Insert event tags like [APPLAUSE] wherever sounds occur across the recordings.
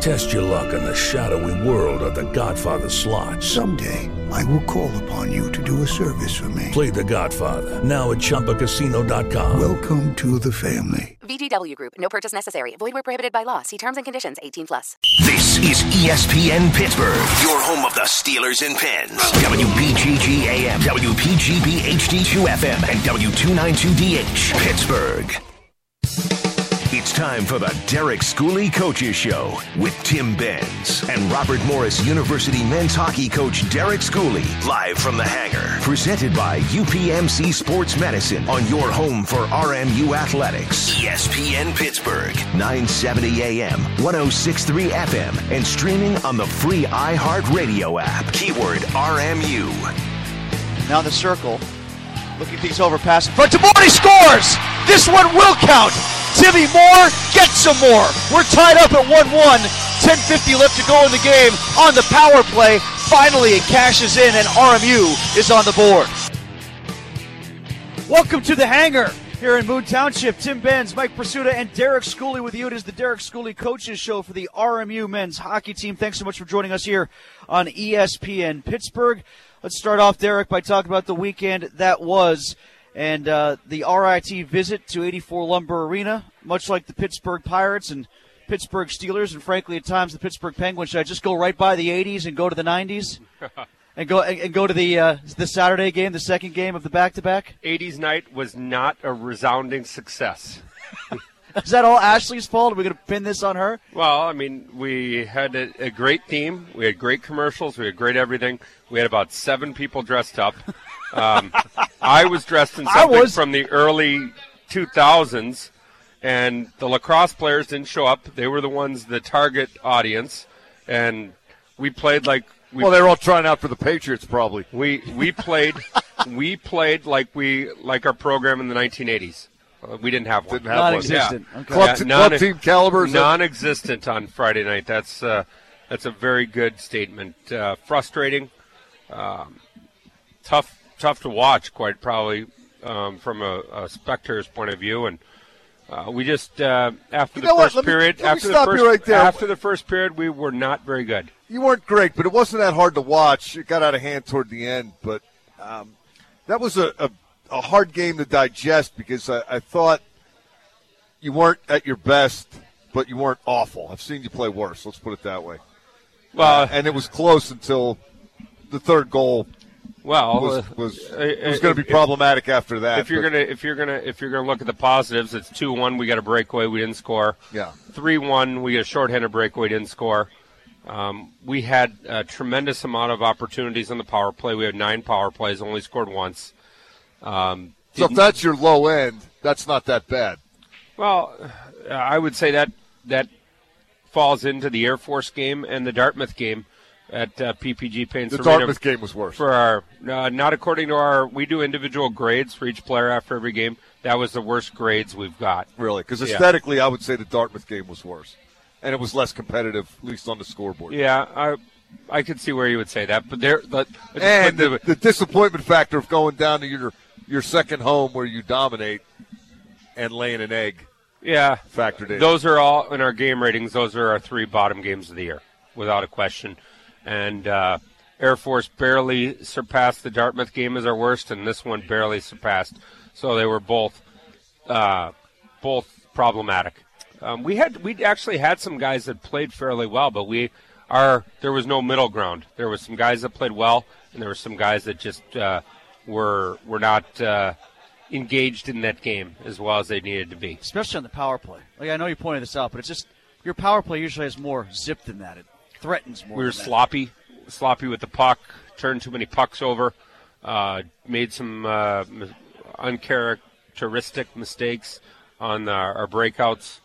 Test your luck in the shadowy world of The Godfather slot. Someday, I will call upon you to do a service for me. Play The Godfather now at ChumbaCasino.com. Welcome to the family. VGW Group. No purchase necessary. Void where prohibited by law. See terms and conditions. 18 plus. This is ESPN Pittsburgh, your home of the Steelers and Pens. WBGG AM, WPGB HD2 FM, and W292DH, Pittsburgh. It's time for the Derek Schooley Coaches Show with Tim Benz and Robert Morris University men's hockey coach Derek Schooley, live from the hangar. Presented by UPMC Sports Medicine on your home for RMU athletics. ESPN Pittsburgh, 970 AM, 1063 FM, and streaming on the free iHeartRadio app. Keyword RMU. Now the circle. Looking things over, pass in front to. Scores! This one will count. Timmy Moore get some more. We're tied up at 1 1. 10.50 left to go in the game on the power play. Finally, it cashes in, and RMU is on the board. Welcome to the hangar here in Moon Township. Tim Benz, Mike Prisuta, and Derek Schooley with you. It is the Derek Schooley Coaches Show for the RMU men's hockey team. Thanks so much for joining us here on ESPN Pittsburgh. Let's start off, Derek, by talking about the weekend that was and uh, the RIT visit to 84 Lumber Arena, much like the Pittsburgh Pirates and Pittsburgh Steelers, and frankly, at times the Pittsburgh Penguins. Should I just go right by the 80s and go to the 90s? [LAUGHS] And go and go to the uh, the Saturday game, the second game of the back to back. 80s night was not a resounding success. [LAUGHS] Is that all Ashley's fault? Are we going to pin this on her? Well, I mean, we had a, a great theme. We had great commercials. We had great everything. We had about seven people dressed up. Um, I was dressed in something was. from the early 2000s, and the lacrosse players didn't show up. They were the ones, the target audience, and we played like we Well, they were all trying out for the Patriots, probably. we we played we played like we like our program in the 1980s. Uh, we didn't have one. Didn't have one. Non-existent. Yeah. Okay. Club, Yeah, non- club team caliber. is non-existent on Friday night. That's uh, that's a very good statement. Uh, frustrating, um, tough, tough to watch. Quite probably um, from a, a spectator's point of view, and uh, we just uh, after You the first Let period, let me after the stop you first, right there. after the first period, we were not very good. you weren't great, but it wasn't that hard to watch. It got out of hand toward the end, but um, that was a, a, a hard game to digest because I, I thought you weren't at your best, but you weren't awful. I've seen you play worse. Let's put it that way. Well, Uh, and it was close until the third goal well, was uh, was, uh, was going to be if- problematic after that. If you're but- gonna if you're gonna if you're gonna look at the positives, it's two one. We got a breakaway. We didn't score. Yeah. Three one. We got a shorthanded breakaway. Didn't score. Um, we had a tremendous amount of opportunities on the power play. We had nine power plays. Only scored once. Um, so if that's your low end, that's not that bad. well, uh, I would say that that falls into the Air Force game and the Dartmouth game at uh, PPG Paints The Dartmouth game was worse. for our uh, not according to our we do individual grades for each player after every game. That was the worst grades we've got. Really, because Yeah. aesthetically, I would say the Dartmouth game was worse, and it was less competitive, at least on the scoreboard. Yeah, I I could see where you would say that, but there but, And but the, the disappointment factor of going down to your your second home where you dominate and laying an egg yeah, factored in. those are all in our game ratings. Those are our three bottom games of the year, without a question. And uh, Air Force barely surpassed the Dartmouth game as our worst, and this one barely surpassed. So they were both uh, both problematic. Um, we had we actually had some guys that played fairly well, but we are there was no middle ground. There was some guys that played well, and there were some guys that just uh, were were not uh, engaged in that game as well as they needed to be. especially on the power play. Like I know you pointed this out, but it's just your power play usually has more zip than that. It threatens more. We were than that. sloppy, sloppy with the puck, turned too many pucks over, uh, made some uh, uncharacteristic mistakes on our, our breakouts,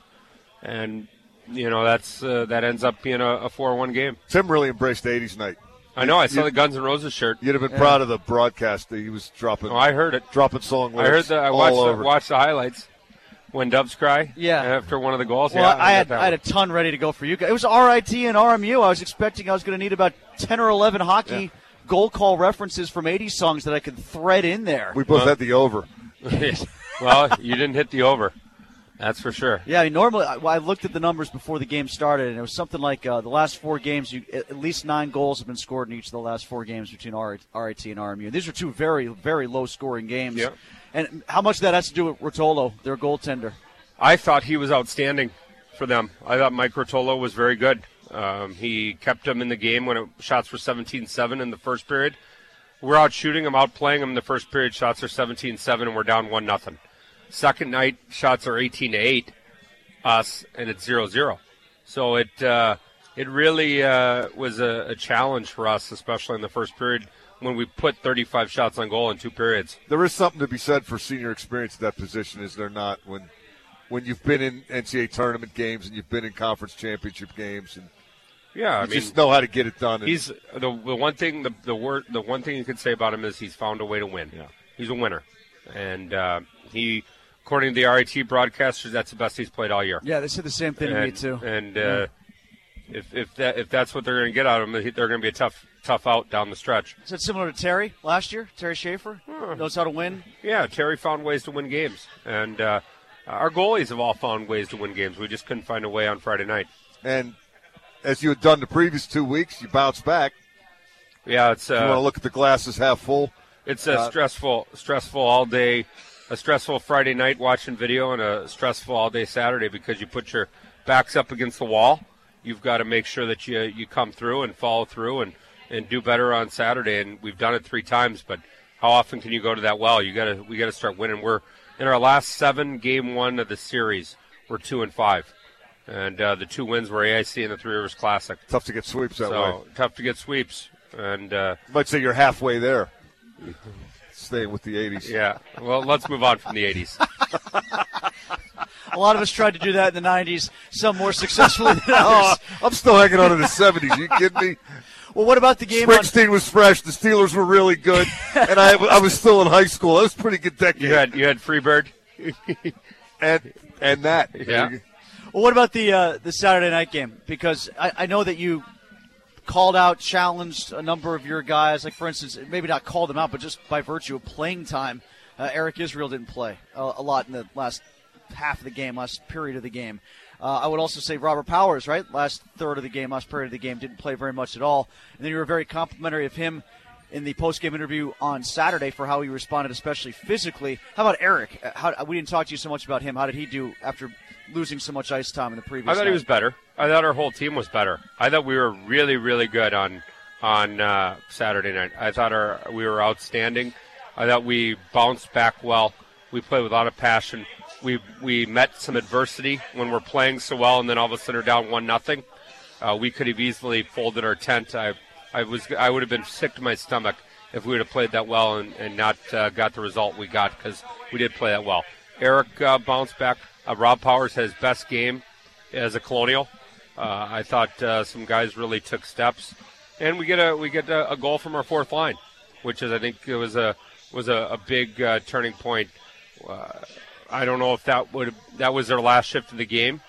and you know that's uh, that ends up being a, a four-one game. Tim really embraced the 80s night. I know. I saw the Guns N' Roses shirt. You'd have been proud of the broadcast that he was dropping. Oh, I heard it. dropping song I heard lyrics that. I watched the, over. watched the highlights. when Dubs cry. Yeah. After one of the goals. Well, yeah, I, get had I had a ton ready to go for you guys. It was RIT and RMU. I was expecting I was going to need about ten or eleven hockey goal call references from '80s songs that I could thread in there. We both had the over. [LAUGHS] well, you didn't hit the over. That's for sure. Yeah, I mean, normally I, I looked at the numbers before the game started, and it was something like uh, the last four games. You at least nine goals have been scored in each of the last four games between RIT and RMU. And These are two very, very low-scoring games. Yep. And how much of that has to do with Rotolo, their goaltender? I thought he was outstanding for them. I thought Mike Rotolo was very good. Um, he kept them in the game when it, shots were 17-7 in the first period. We're out shooting them, out playing them in the first period. Shots are 17-7, and we're down one nothing. Second night, shots are 18 to 8, us, and it's 0-0. So it uh, it really uh, was a, a challenge for us, especially in the first period when we put 35 shots on goal in two periods. There is something to be said for senior experience at that position, is there not? When when you've been in NCAA tournament games and you've been in conference championship games, and Yeah, I you mean, just know how to get it done. And He's the, the one thing the the word the one thing you could say about him is he's found a way to win. Yeah. he's a winner, and uh, he, according to the RIT broadcasters, that's the best he's played all year. Yeah, they said the same thing to me too. And uh, if if that if that's what they're going to get out of him, they're going to be a tough tough out down the stretch. Is that similar to Terry last year? Terry Schaefer knows how to win. Yeah, Terry found ways to win games, and uh, our goalies have all found ways to win games. We just couldn't find a way on Friday night. and as you had done the previous two weeks, you bounce back. Yeah, it's You want to uh, look at the glasses half full. it's a uh, stressful stressful all day, a stressful Friday night watching video, and a stressful all day Saturday because you put your backs up against the wall. You've got to make sure that you you come through and follow through and and do better on Saturday. And we've done it three times, but how often can you go to that well? You got to we got to start winning. We're in our last seven game one of the series. We're two and five, and uh, the two wins were AIC and the Three Rivers Classic. Tough to get sweeps that so way. tough to get sweeps, and uh, might say you're halfway there. Staying with the 80s. yeah. Well, let's move on from the '80s. [LAUGHS] A lot of us tried to do that in the '90s. Some more successfully than [LAUGHS] Oh, others. I'm still hanging on to the 70s. you kidding me? Well, what about the game? On, Springsteen was fresh. The Steelers were really good, and I, I was still in high school. That was a pretty good decade. You had you had Freebird. [LAUGHS] and and that. Yeah. well, what about the uh, the Saturday night game? Because I, I know that you called out, challenged a number of your guys. Like for instance, maybe not called them out, but just by virtue of playing time, uh, Eric Israel didn't play a, a lot in the last half of the game, last period of the game. Uh, I would also say Robert Powers, right? Last third of the game, last period of the game, didn't play very much at all. And then you were very complimentary of him in the post-game interview on Saturday for how he responded, especially physically. How about Eric? Uh, How, we didn't talk to you so much about him. How did he do after losing so much ice time in the previous? I thought he was better. I thought our whole team was better. I thought we were really, really good on on uh, Saturday night. I thought our we were outstanding. I thought we bounced back well. We played with a lot of passion. We we met some adversity when we're playing so well, and then all of a sudden we're down one nothing. Uh, we could have easily folded our tent. I I was I would have been sick to my stomach if we would have played that well and, and not uh, got the result we got because we did play that well. Eric uh, bounced back. Uh, Rob Powers had his best game as a colonial. Uh, I thought uh, some guys really took steps, and we get a we get a, a goal from our fourth line, which is I think it was a was a, a big uh, turning point. I don't know if that would that was their last shift of the game.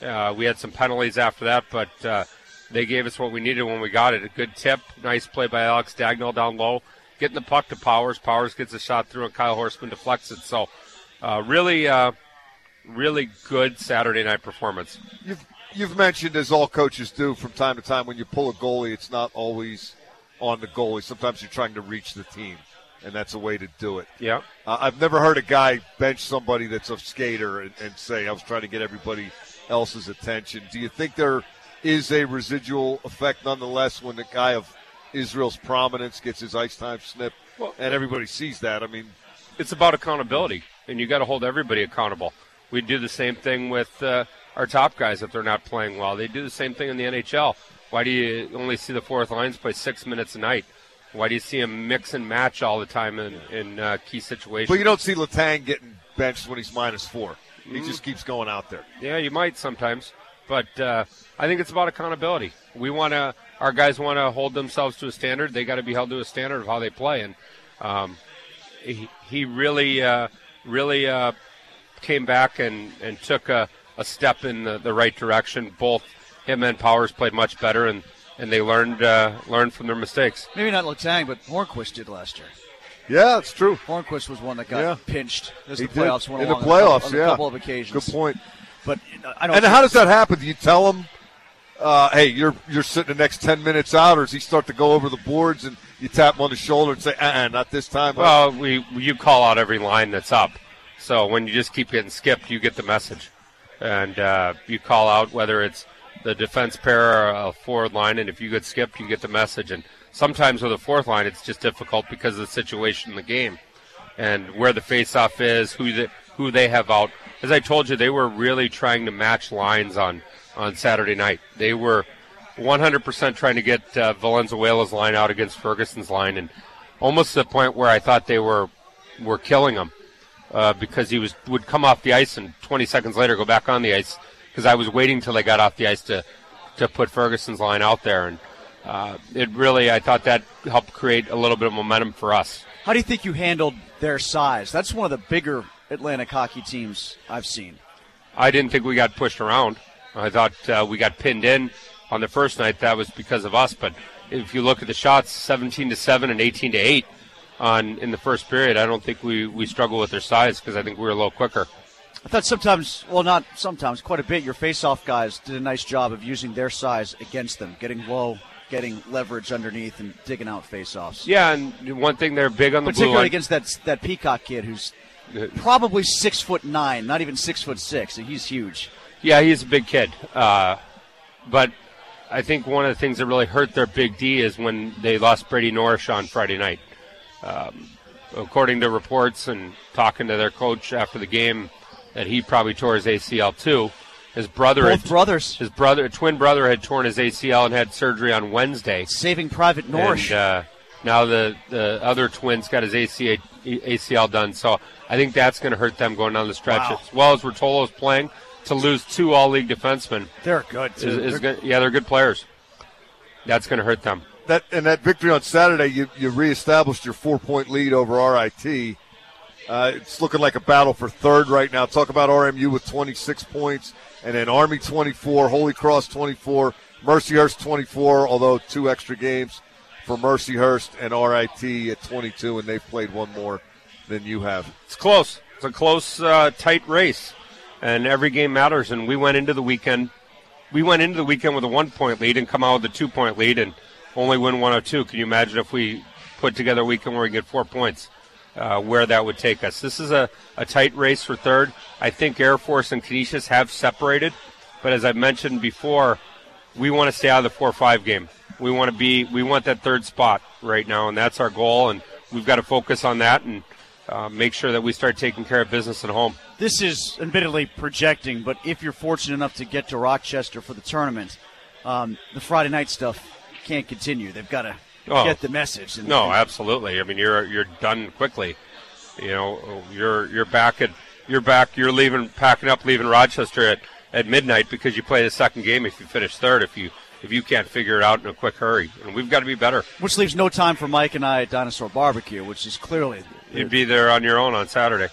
We had some penalties after that, but they gave us what we needed when we got it. A good tip, nice play by Alex Dagnall down low, getting the puck to Powers. Powers gets a shot through, and Kyle Horseman deflects it. So, uh, really, uh, really good Saturday night performance. You've you've mentioned, as all coaches do from time to time, when you pull a goalie, it's not always on the goalie. Sometimes you're trying to reach the team, and that's a way to do it. Yeah. Uh, I've never heard a guy bench somebody that's a skater and, and say, "I was trying to get everybody else's attention." Do you think there is a residual effect, nonetheless, when the guy of Israel's prominence gets his ice time snipped, Well- and everybody sees that? I mean, it's about accountability, and you got to hold everybody accountable. We do the same thing with uh, our top guys if they're not playing well. They do the same thing in the NHL. Why do you only see the fourth lines play six minutes a night? Why do you see them mix and match all the time in, in uh, key situations? but you don't see Letang getting benched when he's minus four. He Mm-hmm. just keeps going out there. Yeah, you might sometimes, but uh, I think it's about accountability. We want to, our guys want to hold themselves to a standard. They got to be held to a standard of how they play, and um, he, he really, uh, really uh, came back and, and took a, a step in the, the right direction. Both him and Powers played much better, and, and they learned uh, learned from their mistakes. Maybe not Letang, but Hornqvist did last year. Yeah, it's true. Hornqvist was one that got Yeah. pinched as He the playoffs did. went in the along on a couple- playoffs. on a yeah, couple of occasions. Good point. But I don't. And how does that happen? Do you tell him, uh, "Hey, you're you're sitting the next ten minutes out," or does he start to go over the boards and you tap him on the shoulder and say, "Uh, not this time"? Well, we you call out every line that's up. So when you just keep getting skipped, you get the message, and uh, you call out whether it's the defense pair or a forward line, and if you get skipped, you get the message. And sometimes with a fourth line, it's just difficult because of the situation in the game, and where the face-off is, who the, who they have out. As I told you, they were really trying to match lines on on Saturday night. They were 100% trying to get uh, Valenzuela's line out against Ferguson's line, and almost to the point where I thought they were were killing him uh, because he was would come off the ice and 20 seconds later go back on the ice because I was waiting till they got off the ice to to put Ferguson's line out there, and uh, it really I thought that helped create a little bit of momentum for us. How do you think you handled their size? That's one of the bigger Atlantic hockey teams I've seen. I didn't think we got pushed around. I thought uh, we got pinned in on the first night. That was because of us. But if you look at the shots, 17 to seven and 18 to eight on in the first period, I don't think we we struggle with their size because I think we were a little quicker. I thought sometimes, well, not sometimes, quite a bit. Your face-off guys did a nice job of using their size against them, getting low, getting leverage underneath, and digging out face-offs. Yeah, and one thing they're big on the blue Particularly against that that Peacock kid who's probably six foot nine, not even six foot six. He's huge. Yeah, he's a big kid. Uh, but I think one of the things that really hurt their big D is when they lost Brady Norrish on Friday night. Um, according to reports and talking to their coach after the game, that he probably tore his ACL too. His brother, Both had, brothers his brother, twin brother, had torn his ACL and had surgery on Wednesday. saving Private Norrish. And uh, now the, the other twins got his ACL, ACL done. So I think that's going to hurt them going down the stretch. Wow. As well as Rotolo's playing, to lose two all league defensemen They're good is, is They're- good. Yeah, they're good players. That's going to hurt them. that and that victory on Saturday, you you reestablished your four point lead over RIT. Uh, it's looking like a battle for third right now. Talk about RMU with 26 points, and then Army 24, Holy Cross 24, Mercyhurst 24, although two extra games for Mercyhurst and RIT at 22, and they've played one more than you have. It's close. It's a close, uh, tight race, and every game matters. And we went into the weekend. We went into the weekend with a one point lead and come out with a two point lead and only win 102. Can you imagine if we put together a weekend where we get four points? Uh, where that would take us. This is a, a tight race for third. I think Air Force and Canisius have separated, but as I've mentioned before, we want to stay out of the four-five game. We want to be, we want that third spot right now, and that's our goal. And we've got to focus on that and uh, make sure that we start taking care of business at home. this is admittedly projecting, but if you're fortunate enough to get to Rochester for the tournament, um, the Friday night stuff can't continue. They've got to Oh. get the message. And, No, absolutely. I mean, you're you're done quickly. You know, you're you're back at you're back. You're leaving, packing up, leaving Rochester at, at midnight because you play the second game if you finish third. If you if you can't figure it out in a quick hurry, and we've got to be better. which leaves no time for Mike and I at Dinosaur Barbecue, which is clearly You'd be there on your own on Saturday.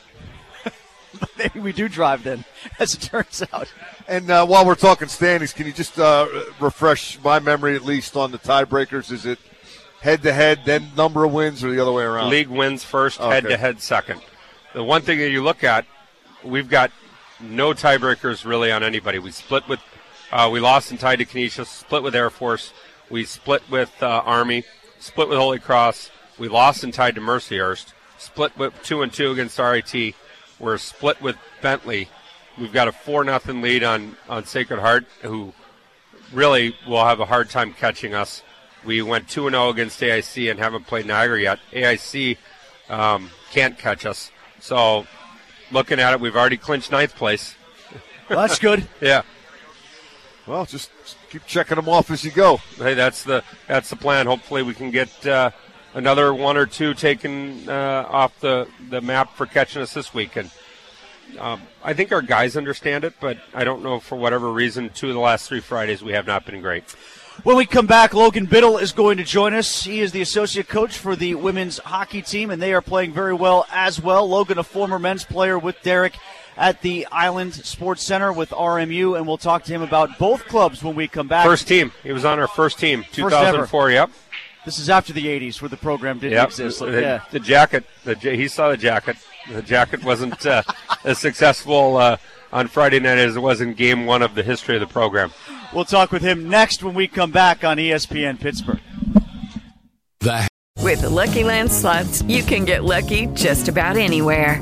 [LAUGHS] maybe we do drive then, [LAUGHS] as it turns out. And uh, while we're talking standings, can you just uh, refresh my memory at least on the tiebreakers? Is it head to head, then number of wins, or the other way around? League wins first, head to head second. The one thing that you look at, we've got no tiebreakers really on anybody. We split with, uh, we lost and tied to Canisius, split with Air Force, we split with uh, Army, split with Holy Cross, we lost and tied to Mercyhurst, split with two and two against RIT. We're split with Bentley. We've got a four nothing lead on on Sacred Heart, who really will have a hard time catching us. We went 2 0 against AIC and haven't played Niagara yet. AIC um, can't catch us. So, looking at it, we've already clinched ninth place. Well, that's good. [LAUGHS] Yeah. Well, just keep checking them off as you go. Hey, that's the that's the plan. Hopefully, we can get uh, another one or two taken uh, off the, the map for catching us this week. And um, I think our guys understand it, but I don't know for whatever reason. Two of the last three Fridays, we have not been great. When we come back, Logan Biddle is going to join us. He is the associate coach for the women's hockey team, and they are playing very well as well. Logan, a former men's player with Derek at the Island Sports Center with RMU, and we'll talk to him about both clubs when we come back. First team. He was on our first team, 2004. Yep. This is after the '80s, where the program didn't Yep. exist. Like, the, yeah. the jacket. The he saw the jacket. The jacket wasn't uh, [LAUGHS] as successful uh, on Friday night as it was in Game One of the history of the program. We'll talk with him next when we come back on ESPN Pittsburgh. The With the Lucky Land slots, you can get lucky just about anywhere.